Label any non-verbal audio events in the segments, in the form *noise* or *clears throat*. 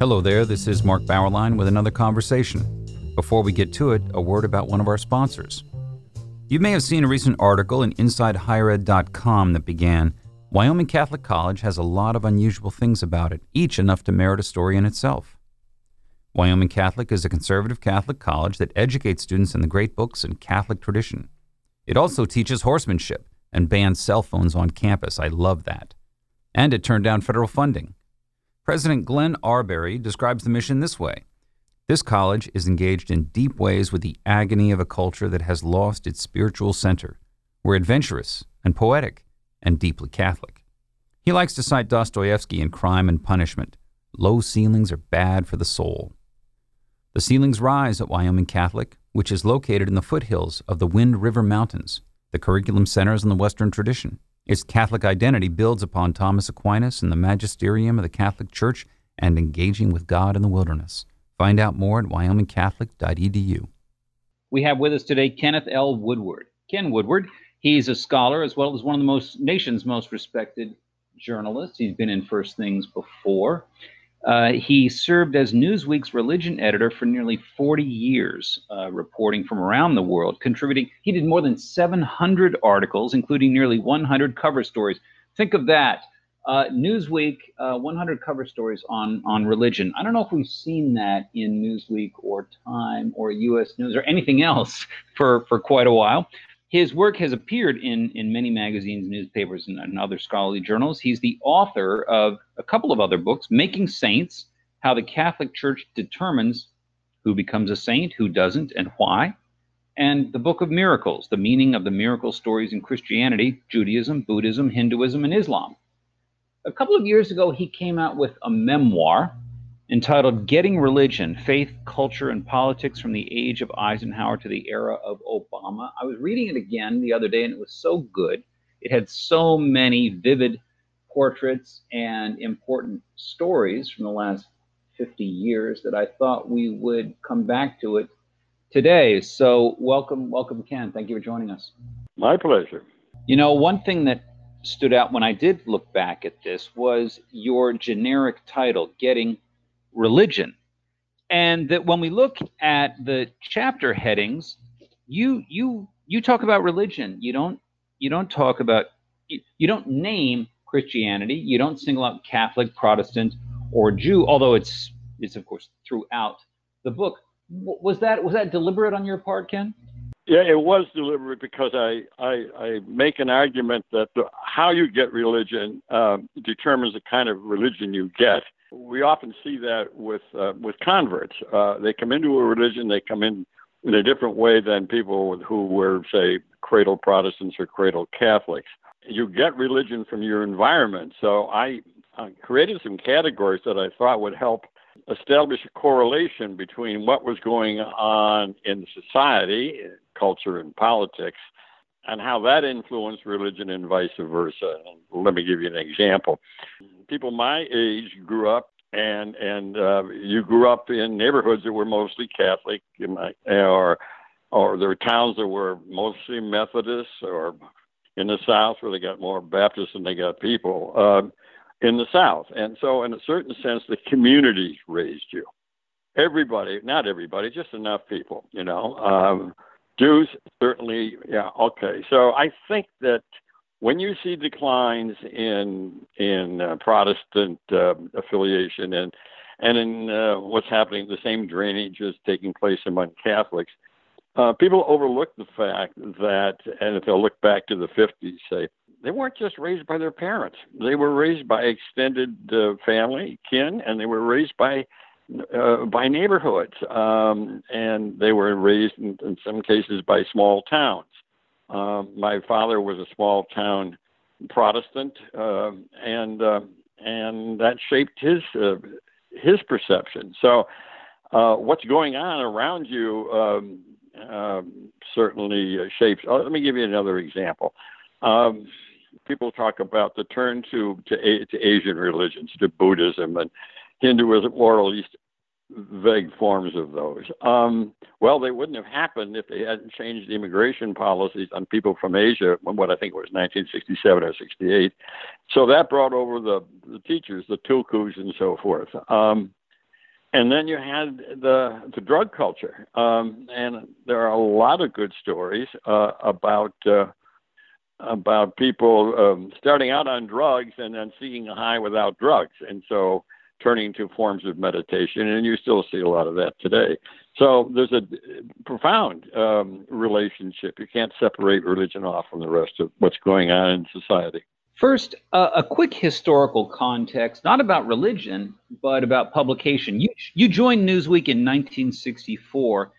Hello there, this is Mark Bauerlein with another conversation. Before we get to it, a word about one of our sponsors. You may have seen a recent article in InsideHigherEd.com that began Wyoming Catholic College has a lot of unusual things about it, each enough to merit a story in itself. Wyoming Catholic is a conservative Catholic college that educates students in the great books and Catholic tradition. It also teaches horsemanship and bans cell phones on campus. I love that. And it turned down federal funding. President Glenn Arbery describes the mission this way This college is engaged in deep ways with the agony of a culture that has lost its spiritual center. We're adventurous and poetic and deeply Catholic. He likes to cite Dostoevsky in Crime and Punishment. Low ceilings are bad for the soul. The ceilings rise at Wyoming Catholic, which is located in the foothills of the Wind River Mountains. The curriculum centers on the Western tradition. Its Catholic identity builds upon Thomas Aquinas and the magisterium of the Catholic Church and engaging with God in the wilderness. Find out more at wyomingcatholic.edu. We have with us today Kenneth L. Woodward. Ken Woodward, he's a scholar as well as one of the most nation's most respected journalists. He's been in First Things before. Uh, he served as Newsweek's religion editor for nearly 40 years, uh, reporting from around the world, contributing. He did more than 700 articles, including nearly 100 cover stories. Think of that. Uh, Newsweek, uh, 100 cover stories on, on religion. I don't know if we've seen that in Newsweek or Time or U.S. News or anything else *laughs* for, for quite a while. His work has appeared in, in many magazines, newspapers, and, and, other scholarly journals. He's the author of a couple of other books Making Saints How the Catholic Church Determines Who Becomes a Saint, Who Doesn't, and Why. And the Book of Miracles The Meaning of the Miracle Stories in Christianity, Judaism, Buddhism, Hinduism, and Islam. A couple of years ago, he came out with a memoir entitled Getting Religion Faith, Culture, and Politics from the Age of Eisenhower to the Era of Obama. I was reading it again the other day and it was so good. It had so many vivid portraits and important stories from the last 50 years that I thought we would come back to it today. So, welcome, welcome, Ken. Thank you for joining us. My pleasure. You know, one thing that stood out when I did look back at this was your generic title, Getting religion. And that when we look at the chapter headings, you you you talk about religion. You don't you don't talk about you, you don't name Christianity. You don't single out Catholic, Protestant, or Jew, although it's it's of course throughout the book. Was that was that deliberate on your part, Ken? Yeah, it was deliberate because I I, I make an argument that the, how you get religion uh, determines the kind of religion you get. We often see that with uh, with converts. Uh, they come into a religion, they come in in a different way than people who were, say, cradle Protestants or cradle Catholics. You get religion from your environment. So I, I created some categories that I thought would help establish a correlation between what was going on in society, culture, and politics, and how that influenced religion and vice versa. Let me give you an example people my age grew up and and uh, you grew up in neighborhoods that were mostly Catholic, or or there were towns that were mostly Methodist, or in the South where they got more Baptists than they got people uh, in the South. And so, in a certain sense, the community raised you. Everybody, not everybody, just enough people, you know. Um, Jews certainly, yeah, okay. So I think that when you see declines in in uh, Protestant uh, affiliation and and in uh, what's happening, the same drainage is taking place among Catholics. Uh, people overlook the fact that, and if they'll look back to the 50s, say they weren't just raised by their parents; they were raised by extended uh, family, kin, and they were raised by uh, by neighborhoods, um, and they were raised in, in some cases by small towns. Uh, my father was a small town Protestant, uh, and uh, and that shaped his uh, his perception. So, uh, what's going on around you um, certainly shapes. Oh, let me give you another example. Um, people talk about the turn to to, to Asian religions, to Buddhism and Hinduism, or at least vague forms of those. Um, well, they wouldn't have happened if they hadn't changed the immigration policies on people from Asia, what I think was 1967 or 68. So that brought over the, the teachers, the tulkus, and so forth. Um, and then you had the the drug culture, um, and there are a lot of good stories uh, about uh, about people um, starting out on drugs and then seeking a high without drugs, and so turning to forms of meditation, and you still see a lot of that today. So there's a profound um, relationship. You can't separate religion off from the rest of what's going on in society. First, uh, a quick historical context, not about religion, but about publication. You, you joined Newsweek in 1964,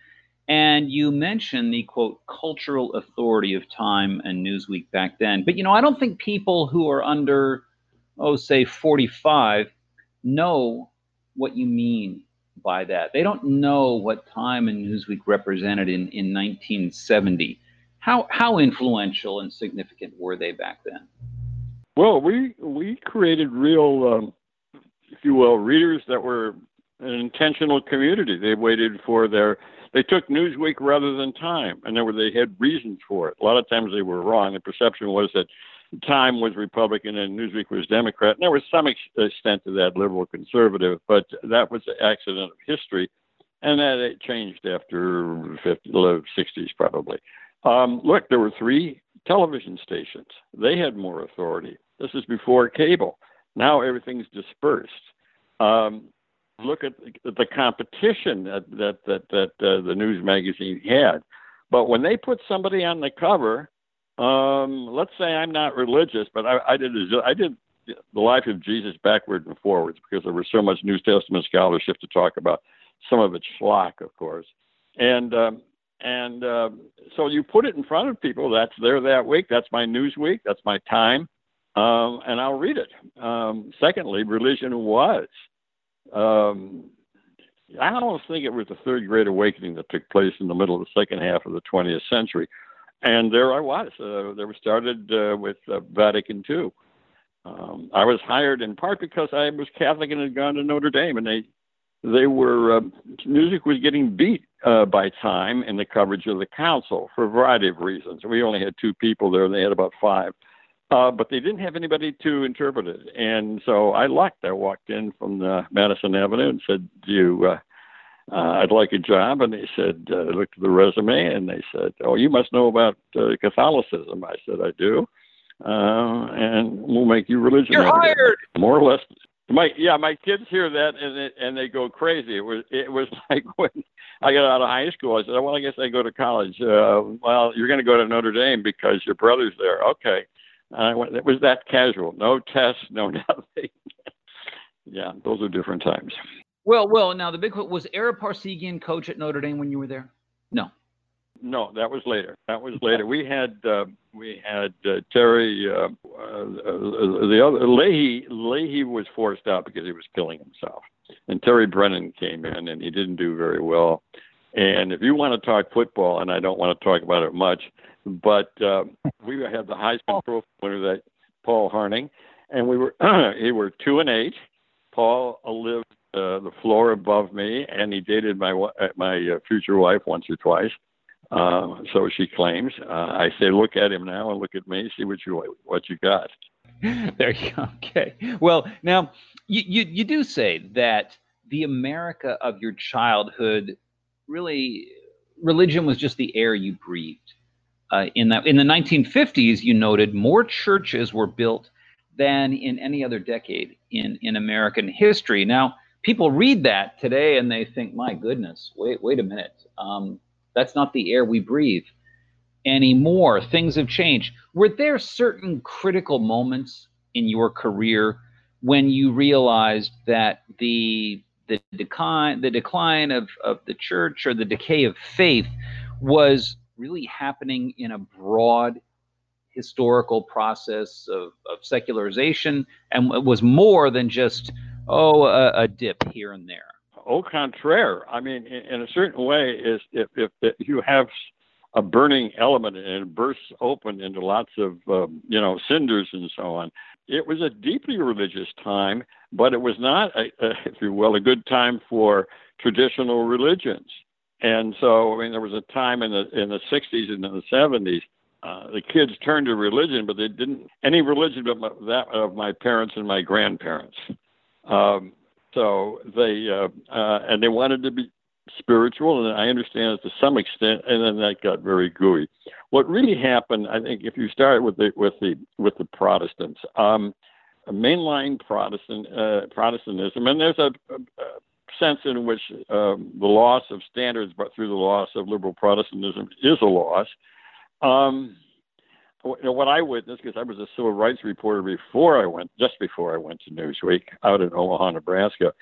and you mentioned the quote, cultural authority of Time and Newsweek back then. But, you know, I don't think people who are under, oh, say 45 know what you mean by that. They don't know what Time and Newsweek represented in, in 1970. How, how influential and significant were they back then? Well, we we created real, um, if you will, readers that were an intentional community. They waited for their. They took Newsweek rather than Time, and there were they had reasons for it. A lot of times they were wrong. The perception was that Time was Republican and Newsweek was Democrat. And there was some extent to that liberal conservative, but that was an accident of history, and that it changed after 50, 60s probably. Um, look, there were three television stations. They had more authority. This is before cable. Now everything's dispersed. Um, look at the competition that that that, that uh, the news magazine had. But when they put somebody on the cover, um, let's say I'm not religious, but I, I did I did the life of Jesus backward and forwards because there was so much New Testament scholarship to talk about. Some of it schlock, of course, and um, and uh, so you put it in front of people. That's there that week. That's my news week. That's my time, um, and I'll read it. Um, secondly, religion was. Um, I almost think it was the third great awakening that took place in the middle of the second half of the 20th century, and there I was. Uh, there was started uh, with uh, Vatican II. Um, I was hired in part because I was Catholic and had gone to Notre Dame, and they they were uh, Newsweek was getting beat uh, by time in the coverage of the council for a variety of reasons. We only had two people there, and they had about five. Uh, but they didn't have anybody to interpret it, and so I lucked. I walked in from the Madison Avenue and said, "Do you, uh, uh, I'd like a job." And they said, uh, "I looked at the resume, and they said, "Oh, you must know about uh, Catholicism." I said, "I do." Uh, and we'll make you religion. You're hired. More or less, my yeah, my kids hear that and it, and they go crazy. It was it was *laughs* like when I got out of high school. I said, well, I guess I go to college. Uh, well, you're going to go to Notre Dame because your brother's there. Okay. And I went, it was that casual. No tests, no *laughs* nothing. yeah, those are different times. Well, well. Now the big was Ara Parseghian coach at Notre Dame when you were there? No. No, that was later. That was later. We had uh, we had uh, Terry. Uh, uh, the other Leahy Leahy was forced out because he was killing himself, and Terry Brennan came in and he didn't do very well. And if you want to talk football, and I don't want to talk about it much, but uh, *laughs* we had the Heisman Trophy winner that Paul Hornung, and we were *clears throat* he were two and eight. Paul lived uh, the floor above me, and he dated my my uh, future wife once or twice. Uh, so she claims. Uh, I say, look at him now and look at me, see what you what you got. *laughs* There you go. Okay. Well, now you, you you do say that the America of your childhood really religion was just the air you breathed. Uh, in that in the 1950s, you noted more churches were built than in any other decade in in American history. Now, people read that today and they think, "My goodness, wait wait a minute." Um, that's not the air we breathe anymore. Things have changed. Were there certain critical moments in your career when you realized that the the decline the decline of, of the church or the decay of faith was really happening in a broad historical process of, of secularization and it was more than just oh a, a dip here and there au contraire. I mean, in, in a certain way, is if, if, if you have a burning element and it bursts open into lots of um, you know cinders and so on. It was a deeply religious time, but it was not, a, a, if you will, a good time for traditional religions. And so, I mean, there was a time in the in the 60s and in the 70s, uh, the kids turned to religion, but they didn't any religion but my, that of my parents and my grandparents. Um, so they uh, uh, and they wanted to be spiritual, and I understand it to some extent, and then that got very gooey. What really happened, I think, if you start with the with the with the Protestants, um, mainline Protestant uh, Protestantism, and there's a, a, a sense in which um, the loss of standards, but through the loss of liberal Protestantism, is a loss. Um, you know, what I witnessed, because I was a civil rights reporter before I went, just before I went to Newsweek out in Omaha, Nebraska,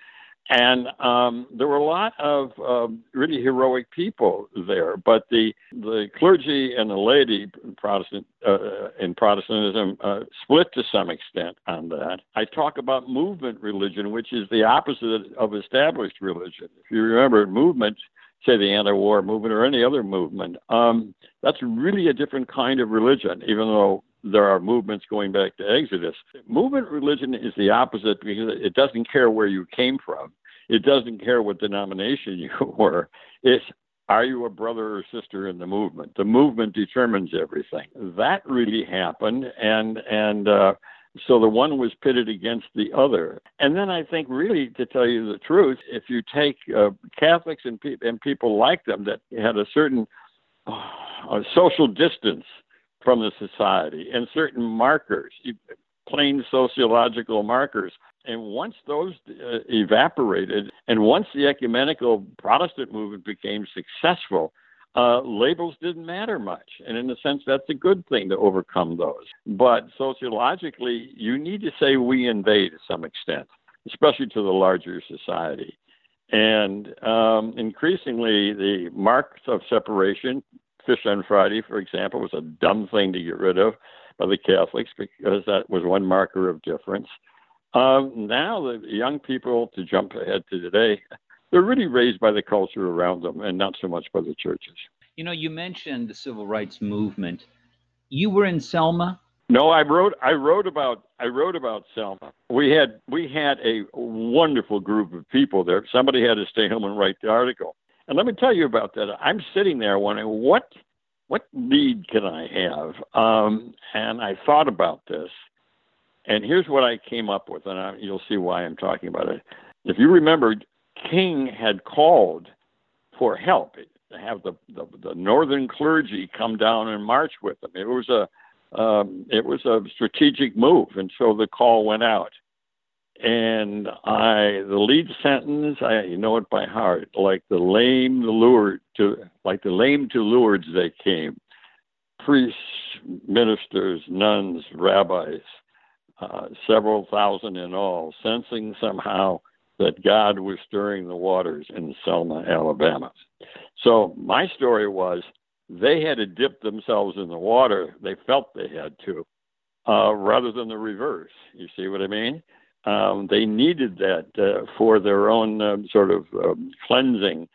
and um, there were a lot of um, really heroic people there. But the the clergy and the laity Protestant uh, in Protestantism uh, split to some extent on that. I talk about movement religion, which is the opposite of established religion. If you remember, movement, say the anti-war movement or any other movement, um, that's really a different kind of religion. Even though there are movements going back to Exodus. Movement religion is the opposite because it doesn't care where you came from. It doesn't care what denomination *laughs* you were. It's are you a brother or sister in the movement? The movement determines everything. That really happened, and and uh, so the one was pitted against the other. And then I think, really, to tell you the truth, if you take uh, Catholics and, pe- and people like them that had a certain uh, social distance from the society and certain markers, plain sociological markers. And once those uh, evaporated, and once the ecumenical Protestant movement became successful, uh, labels didn't matter much. And in a sense, that's a good thing to overcome those. But sociologically, you need to say we invade to some extent, especially to the larger society. And um, increasingly, the marks of separation, Fish on Friday, for example, was a dumb thing to get rid of by the Catholics because that was one marker of difference. Um, now, the young people, to jump ahead to today, they're really raised by the culture around them and not so much by the churches. You know, you mentioned the civil rights movement. You were in Selma. No, I wrote. I wrote about. I wrote about Selma. We had. We had a wonderful group of people there. Somebody had to stay home and write the article. And let me tell you about that. I'm sitting there wondering what what need can I have? Um, and I thought about this, and here's what I came up with, and I, you'll see why I'm talking about it. If you remember, King had called for help to have the, the, the northern clergy come down and march with them. It was a um, it was a strategic move, and so the call went out. And I, the lead sentence, I know it by heart. Like the lame, the lured to, like the lame to Lourdes they came. Priests, ministers, nuns, rabbis, uh, several thousand in all, sensing somehow that God was stirring the waters in Selma, Alabama. So my story was they had to dip themselves in the water. They felt they had to, uh, rather than the reverse. You see what I mean? Um, they needed that uh, for their own um, sort of um, cleansing.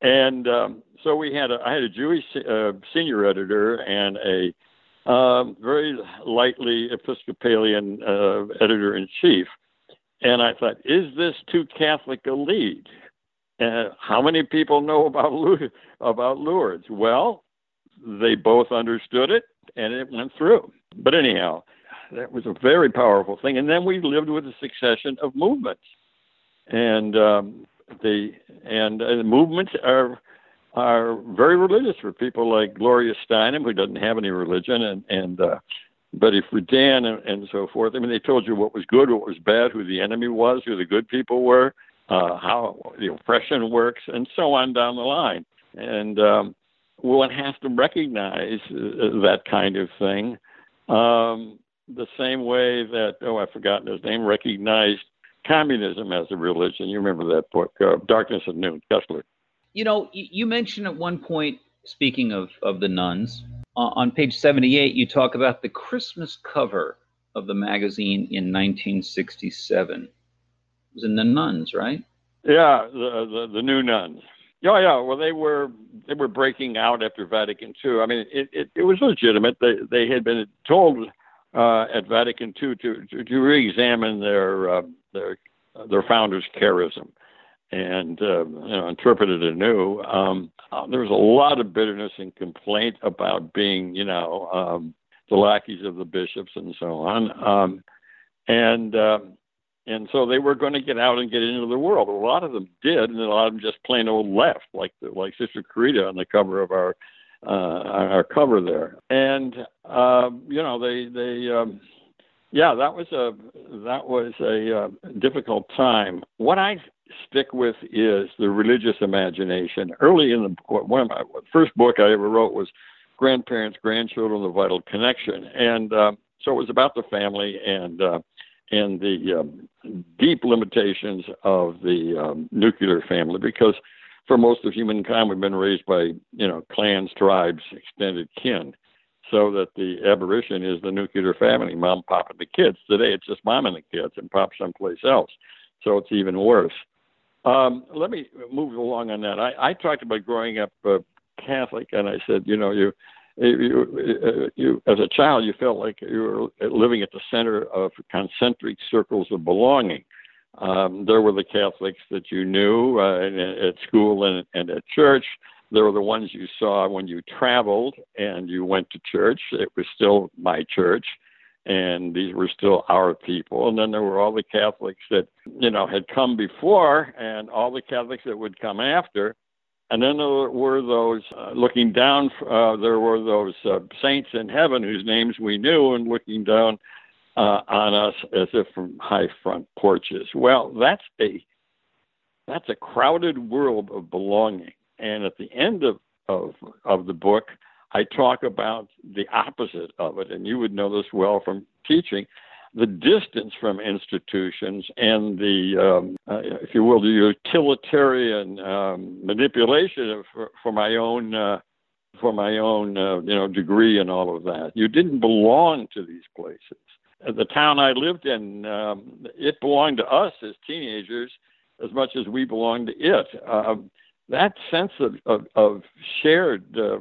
And um, so we had a, I had a Jewish uh, senior editor and a um, very lightly Episcopalian uh, editor in chief. And I thought, is this too Catholic a lead? How many people know about about Lourdes? Well, they both understood it, and it went through. But anyhow, that was a very powerful thing. And then we lived with a succession of movements, and um, the and uh, movements are are very religious for people like Gloria Steinem, who doesn't have any religion, and and uh, Betty Friedan and, and so forth. I mean, they told you what was good, what was bad, who the enemy was, who the good people were, uh, how the oppression works, and so on down the line. And um, one has to recognize uh, that kind of thing. Um, the same way that oh I've forgotten his name recognized communism as a religion. You remember that book, uh, Darkness at Noon, Koestler. You know, you mentioned at one point, speaking of of the nuns, uh, on page seventy eight, you talk about the Christmas cover of the magazine in 1967. It was in the nuns, right? Yeah, the the, the new nuns. Yeah, yeah. Well, they were they were breaking out after Vatican II. I mean, it it, it was legitimate. They they had been told uh, at Vatican II to to, to re-examine their uh, their their founder's charism and uh, you know, interpret it anew. Um, uh, there was a lot of bitterness and complaint about being, you know, um, the lackeys of the bishops and so on. Um, and um, and so they were going to get out and get into the world. A lot of them did, and a lot of them just plain old left, like the, like Sister Corita on the cover of our uh, our cover there. And uh, you know, they they um, yeah, that was a that was a uh, difficult time. What I stick with is the religious imagination. Early in the one of my first book I ever wrote was grandparents, grandchildren, the vital connection, and uh, so it was about the family and uh, and the um, deep limitations of the um, nuclear family because for most of humankind we've been raised by you know clans, tribes, extended kin. So that the aberration is the nuclear family, mom, pop, and the kids. Today it's just mom and the kids, and pop someplace else. So it's even worse. Um, let me move along on that. I, I talked about growing up uh, Catholic, and I said, you know, you, you, you, as a child, you felt like you were living at the center of concentric circles of belonging. Um, there were the Catholics that you knew uh, at school and, and at church. There were the ones you saw when you traveled and you went to church. It was still my church and these were still our people. And then there were all the Catholics that, you know, had come before and all the Catholics that would come after. And then there were those uh, looking down, uh, there were those uh, saints in heaven whose names we knew and looking down uh, on us as if from high front porches. Well, that's a that's a crowded world of belonging. And at the end of, of, of the book, I talk about the opposite of it, and you would know this well from teaching the distance from institutions and the, um, uh, if you will, the utilitarian um, manipulation of, for, for my own. Uh, for my own, uh, you know, degree and all of that. You didn't belong to these places. The town I lived in, um, it belonged to us as teenagers as much as we belonged to it. Um, that sense of, of, of shared uh,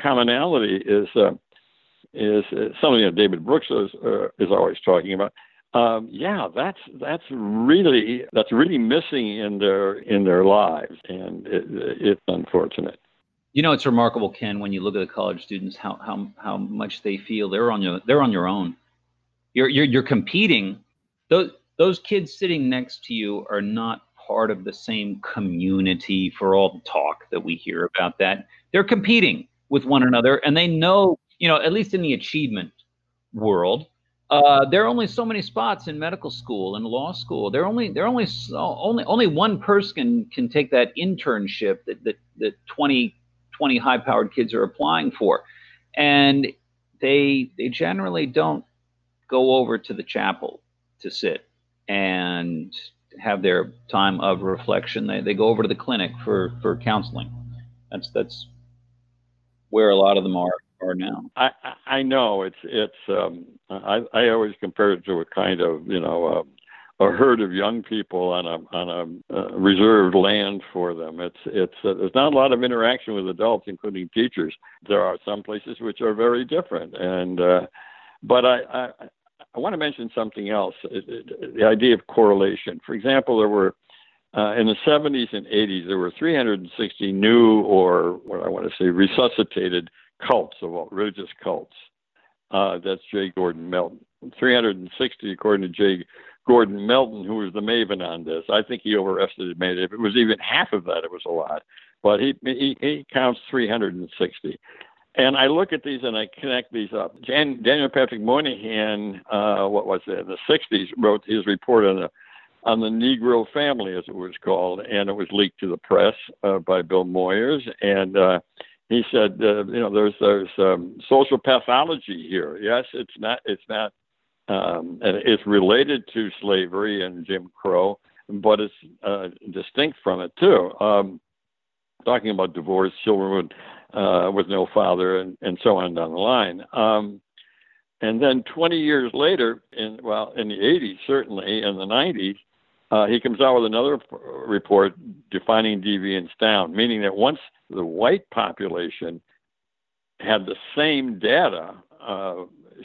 commonality is uh, is uh, something that David Brooks is, uh, is always talking about. Um, yeah, that's that's really that's really missing in their in their lives, and it, it's unfortunate. You know, it's remarkable, Ken, when you look at the college students, how how how much they feel they're on your they're on your own. You're you're you're competing. Those those kids sitting next to you are not part of the same community for all the talk that we hear about that. They're competing with one another, and they know, you know, at least in the achievement world, uh, there are only so many spots in medical school and law school. There are only there are only so, only only one person can can take that internship that that, that 20, 20 high powered kids are applying for, and they they generally don't go over to the chapel to sit and have their time of reflection. They, they go over to the clinic for, for counseling. That's that's where a lot of them are are now. I I know it's it's um, I I always compare it to a kind of you know uh, a herd of young people on a on a uh, reserved land for them. It's it's uh, there's not a lot of interaction with adults, including teachers. There are some places which are very different, and uh, but I, I I want to mention something else uh, uh, the idea of correlation. For example, there were uh, in the 70s and 80s, there were 360 new or what I want to say resuscitated cults of all, religious cults. Uh, that's J. Gordon Melton. 360, according to J. Gordon Melton, who was the maven on this. I think he overestimated it. If it was even half of that, it was a lot. But he, he, he counts 360. And I look at these and I connect these up. Jan, Daniel Patrick Moynihan, uh, what was it, in the 60s, wrote his report on the on the Negro family, as it was called, and it was leaked to the press uh, by Bill Moyers. And uh, he said, uh, you know, there's there's um, social pathology here. Yes, it's not it's not um, it's related to slavery and Jim Crow, but it's uh, distinct from it too. Um, talking about divorce, children uh, with no father, and, and so on down the line. Um, and then 20 years later, in well, in the 80s certainly, in the 90s, uh, he comes out with another report defining deviance down, meaning that once the white population had the same data uh,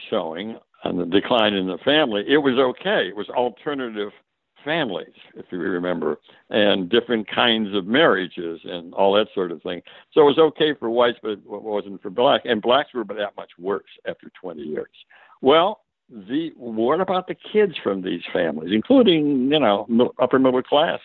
showing on the decline in the family, it was okay. It was alternative families, if you remember, and different kinds of marriages and all that sort of thing. So it was okay for whites, but it wasn't for blacks. And blacks were that much worse after 20 years. Well, the what about the kids from these families, including you know upper middle class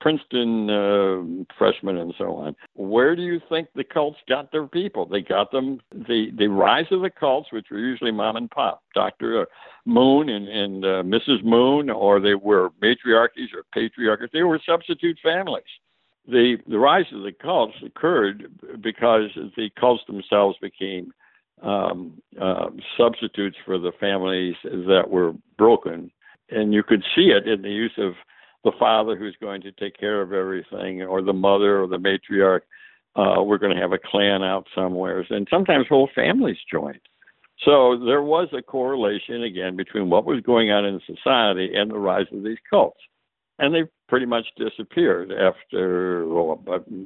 Princeton uh, freshmen and so on. Where do you think the cults got their people? They got them the the rise of the cults, which were usually mom and pop, Doctor uh, Moon and and uh, Mrs. Moon, or they were matriarchies or patriarchies. They were substitute families. The the rise of the cults occurred because the cults themselves became um, uh, substitutes for the families that were broken, and you could see it in the use of the father who's going to take care of everything, or the mother or the matriarch. Uh, we're going to have a clan out somewhere, and sometimes whole families joined. So there was a correlation again between what was going on in society and the rise of these cults, and they pretty much disappeared after well,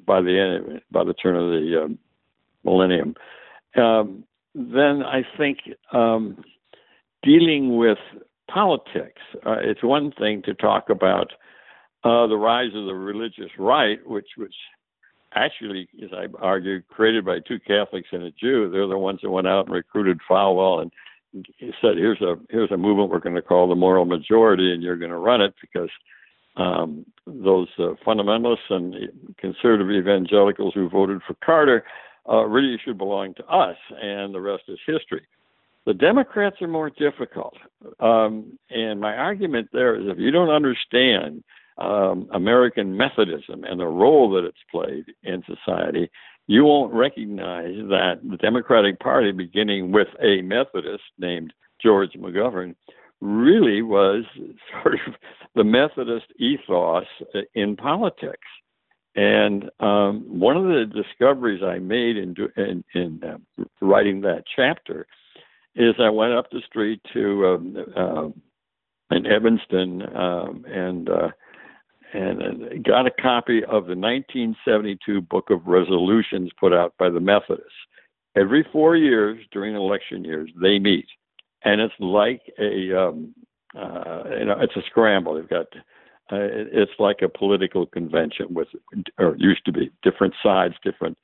by the end by the turn of the um, millennium. Um, then I think um, dealing with politics. Uh, it's one thing to talk about uh, the rise of the religious right, which was actually, as I argued, created by two Catholics and a Jew. They're the ones that went out and recruited Falwell and said, "Here's a here's a movement we're going to call the moral majority, and you're going to run it because." Um, those uh, fundamentalists and conservative evangelicals who voted for Carter uh, really should belong to us, and the rest is history. The Democrats are more difficult. Um, and my argument there is if you don't understand um, American Methodism and the role that it's played in society, you won't recognize that the Democratic Party, beginning with a Methodist named George McGovern, really was *laughs* sort of the Methodist ethos in politics. And um, one of the discoveries I made in, in, in uh, writing that chapter is I went up the street to um, uh, in Evanston um, and uh, and got a copy of the 1972 Book of Resolutions put out by the Methodists. Every four years during election years, they meet, and it's like a um, uh, you know it's a scramble. They've got uh, it's like a political convention with, or used to be, different sides, different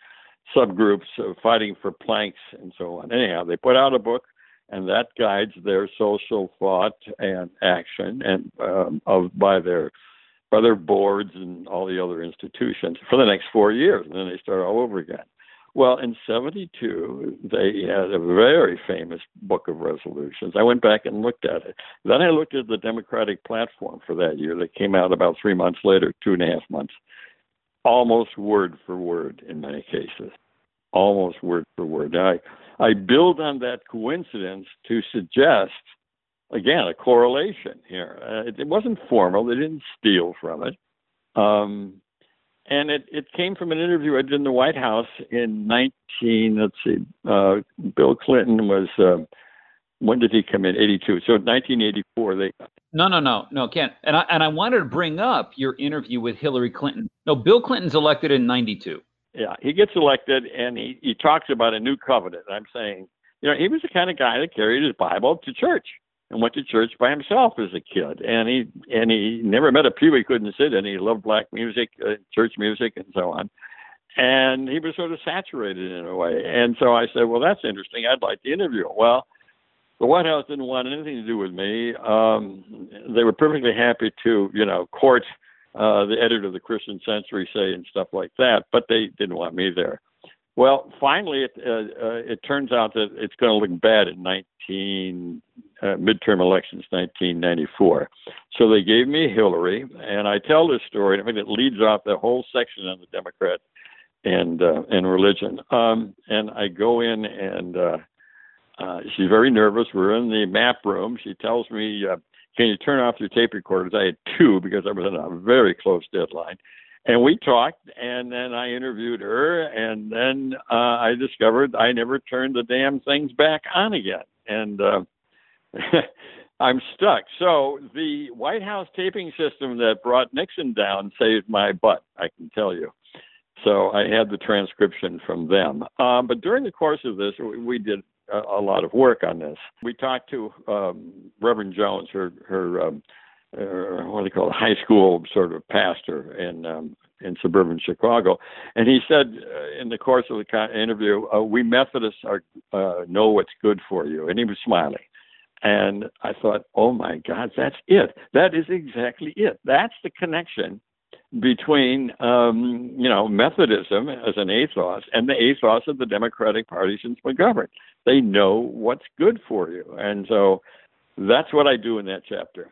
subgroups uh, fighting for planks and so on. Anyhow, they put out a book, and that guides their social thought and action, and um, of by their by their boards and all the other institutions for the next four years, and then they start all over again. Well, in 72, they had a very famous book of resolutions. I went back and looked at it. Then I looked at the Democratic platform for that year that came out about three months later, two and a half months, almost word for word in many cases. Almost word for word. I, I build on that coincidence to suggest again, a correlation here. Uh, it, it, wasn't formal; they didn't steal from it, um, and it it came from an interview I did in the White House in 19. Let's see, uh, Bill Clinton was. Uh, when did he come in? 82. So 1984. They. No, no, no, no, Ken. And I and I wanted to bring up your interview with Hillary Clinton. No, Bill Clinton's elected in 92. Yeah, he gets elected and he he talks about a new covenant. I'm saying, you know, he was the kind of guy that carried his Bible to church and went to church by himself as a kid. And he and he never met a pew he couldn't sit in. He loved black music, uh, church music, and so on. And he was sort of saturated in a way. And so I said, "Well, that's interesting. I'd like to interview him." Well, the White House didn't want anything to do with me. Um, they were perfectly happy to, you know, court uh, the editor of the Christian Century, say, and stuff like that, but they didn't want me there. Well, finally, it uh, uh, it turns out that it's going to look bad in 19 uh, midterm elections, 1994. So they gave me Hillary, and I tell this story. And I mean, it leads off the whole section on the Democrat and uh, and religion. Um, and I go in, and uh, uh, she's very nervous. We're in the map room. She tells me, uh, "Can you turn off your tape recorders?" I had two because I was on a very close deadline and we talked and then i interviewed her and then uh i discovered i never turned the damn things back on again and uh *laughs* I'm stuck. So the White House taping system that brought Nixon down saved my butt, I can tell you. So I had the transcription from them. Um, but during the course of this, we, we did a, a, lot of work on this. We talked to um, Reverend Jones, her her um, uh, what do you call it, high school sort of pastor in um, in suburban Chicago, and he said uh, in the course of the interview, uh, "We Methodists are uh, know what's good for you," and he was smiling. And I thought, oh my God, that's it. That is exactly it. That's the connection between, um, you know, Methodism as an ethos and the ethos of the Democratic Party since McGovern. They know what's good for you. And so that's what I do in that chapter.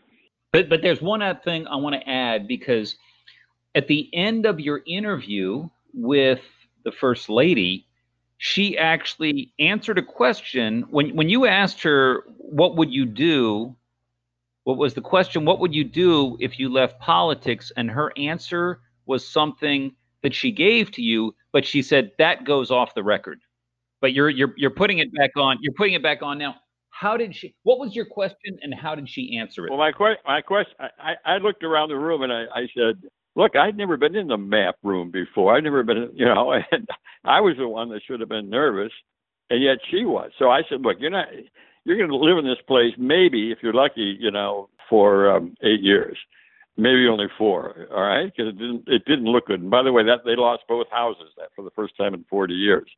But, but there's one other thing I want to add because at the end of your interview with the First Lady, she actually answered a question when when you asked her what would you do what was the question what would you do if you left politics and her answer was something that she gave to you but she said that goes off the record but you're you're you're putting it back on you're putting it back on now how did she what was your question and how did she answer it well my question my question I, I looked around the room and I, I said look, I'd never been in the map room before. I'd never been, you know, *laughs* and I was the one that should have been nervous, and yet she was. So I said, look, you're not, you're going to live in this place maybe if you're lucky, you know, for um, eight years, maybe only four. All right, because it didn't, it didn't look good. And by the way, that they lost both houses that for the first time in 40 years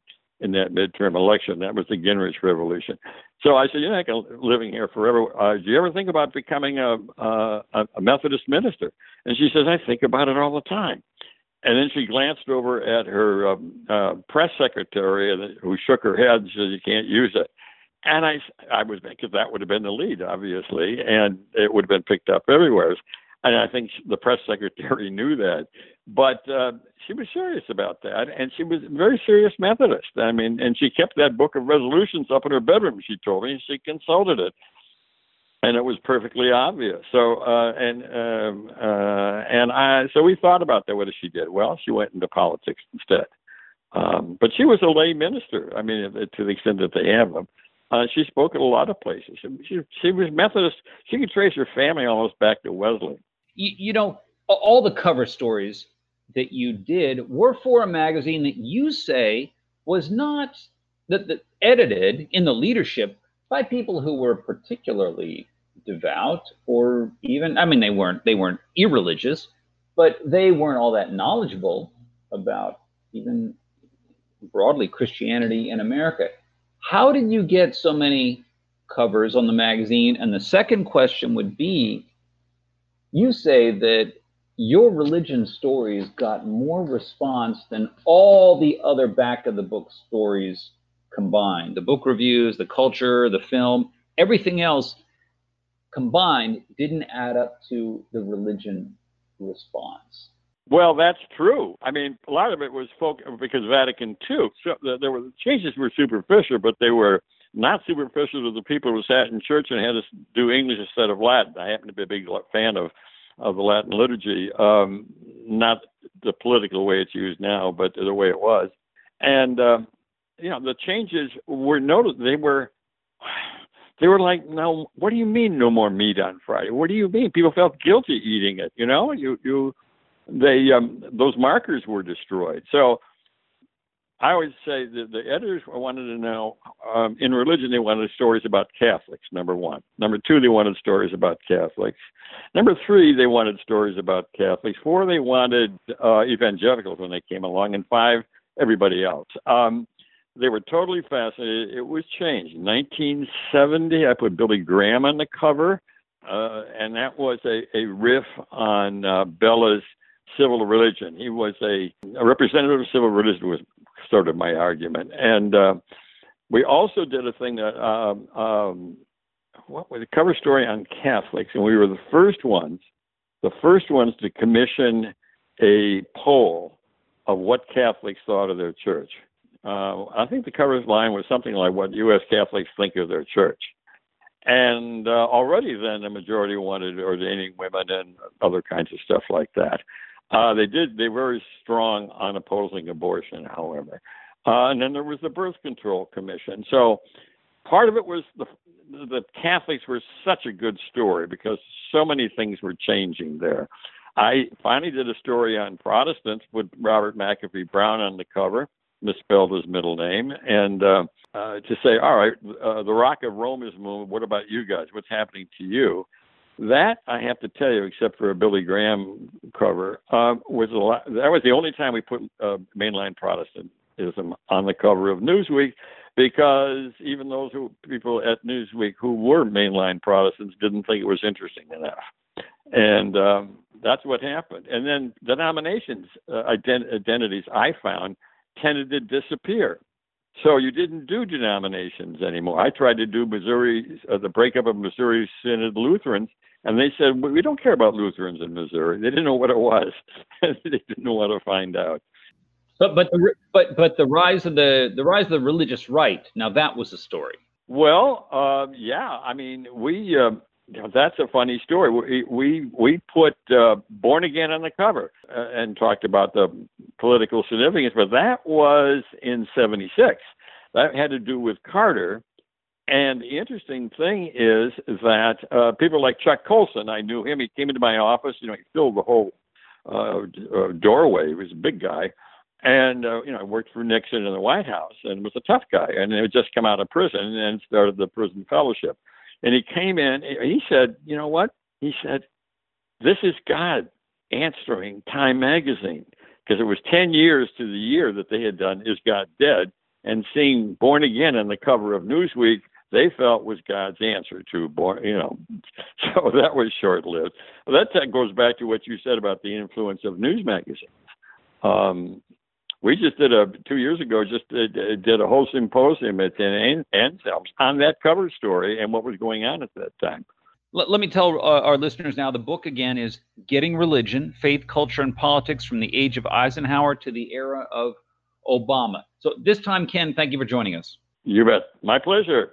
in that midterm election. That was the Gingrich Revolution. So I said, "You're not going to living here forever. Uh, do you ever think about becoming a, a, a Methodist minister?" And she says, "I think about it all the time." And then she glanced over at her um, uh, press secretary, who shook her head and said, "You can't use it." And I, I was because that would have been the lead, obviously, and it would have been picked up everywhere. And I think the press secretary *laughs* knew that. But uh, she was serious about that, and she was a very serious Methodist. I mean, and she kept that book of resolutions up in her bedroom. She told me she consulted it, and it was perfectly obvious. So, uh, and um, uh, and I, so we thought about that. What did she did? Well, she went into politics instead. Um, but she was a lay minister. I mean, to the extent that they have them. Uh, she spoke at a lot of places. She, she was Methodist. She could trace her family almost back to Wesley. You, you know, all the cover stories that you did were for a magazine that you say was not that, that edited in the leadership by people who were particularly devout or even I mean they weren't they weren't irreligious, but they weren't all that knowledgeable about even broadly Christianity in America. How did you get so many covers on the magazine? And the second question would be you say that your religion stories got more response than all the other back of the book stories combined the book reviews, the culture, the film, everything else combined didn't add up to the religion response. Well, that's true. I mean, a lot of it was folk because Vatican II. So there were changes were superficial, but they were not superficial to the people who sat in church and had to do English instead of Latin. I happen to be a big fan of of the Latin liturgy, um, not the political way it's used now, but the way it was. And uh, you know, the changes were noted. They were they were like, no, what do you mean no more meat on Friday? What do you mean? People felt guilty eating it. You know, you you they um, those markers were destroyed. So I always say that the editors wanted to know um, in religion they wanted stories about Catholics. Number one. Number two, they wanted stories about Catholics. Number three, they wanted stories about Catholics. Four, they wanted uh, evangelicals when they came along, and five, everybody else. Um, they were totally fascinated. It was changed. 1970, I put Billy Graham on the cover, uh, and that was a, a riff on uh, Bellah's civil religion. He was a, a representative of civil religion was sort of my argument. And uh, we also did a thing that um, um, what was a cover story on Catholics, and we were the first ones, the first ones to commission a poll of what Catholics thought of their church. Uh, I think the cover line was something like what U.S. Catholics think of their church. And uh, already then, the majority wanted ordaining women and other kinds of stuff like that. Uh, they did. They were very strong on opposing abortion, however. Uh, and then there was the Birth Control Commission. So part of it was the the Catholics were such a good story because so many things were changing there. I finally did a story on Protestants with Robert McAfee Brown on the cover, misspelled his middle name, and uh, uh, to say, all right, uh, the Rock of Rome is moved. What about you guys? What's happening to you? That I have to tell you, except for a Billy Graham cover, uh, was a lot. That was the only time we put uh, mainline Protestantism on the cover of Newsweek, because even those who, people at Newsweek who were mainline Protestants didn't think it was interesting enough, and um, that's what happened. And then denominations uh, ident- identities I found tended to disappear. So you didn't do denominations anymore. I tried to do Missouri, uh, the breakup of Missouri Synod Lutherans, and they said we don't care about Lutherans in Missouri. They didn't know what it was. *laughs* they didn't know how to find out. But but the, but but the rise of the the rise of the religious right. Now that was a story. Well, uh, yeah. I mean, we uh, that's a funny story. We we we put uh, "Born Again" on the cover uh, and talked about the political significance, but that was in '76. That had to do with Carter. And the interesting thing is that uh, people like Chuck Colson, I knew him. He came into my office. You know, he filled the whole uh, uh, doorway. He was a big guy. And uh, you know, I worked for Nixon in the White House, and was a tough guy. And he had just come out of prison and started the prison fellowship. And he came in. He said, "You know what?" He said, "This is God answering Time Magazine because it was ten years to the year that they had done Is God Dead?" And seeing Born Again on the cover of Newsweek, they felt was God's answer to born. You know, *laughs* so that was short lived. That goes back to what you said about the influence of news magazines. Um, we just did a two years ago just did, did a whole symposium at Anselm's on that cover story and what was going on at that time. Let, let me tell uh, our listeners now the book again is Getting Religion, Faith, Culture, and Politics from the Age of Eisenhower to the Era of Obama. So this time, Ken, thank you for joining us. You bet. My pleasure.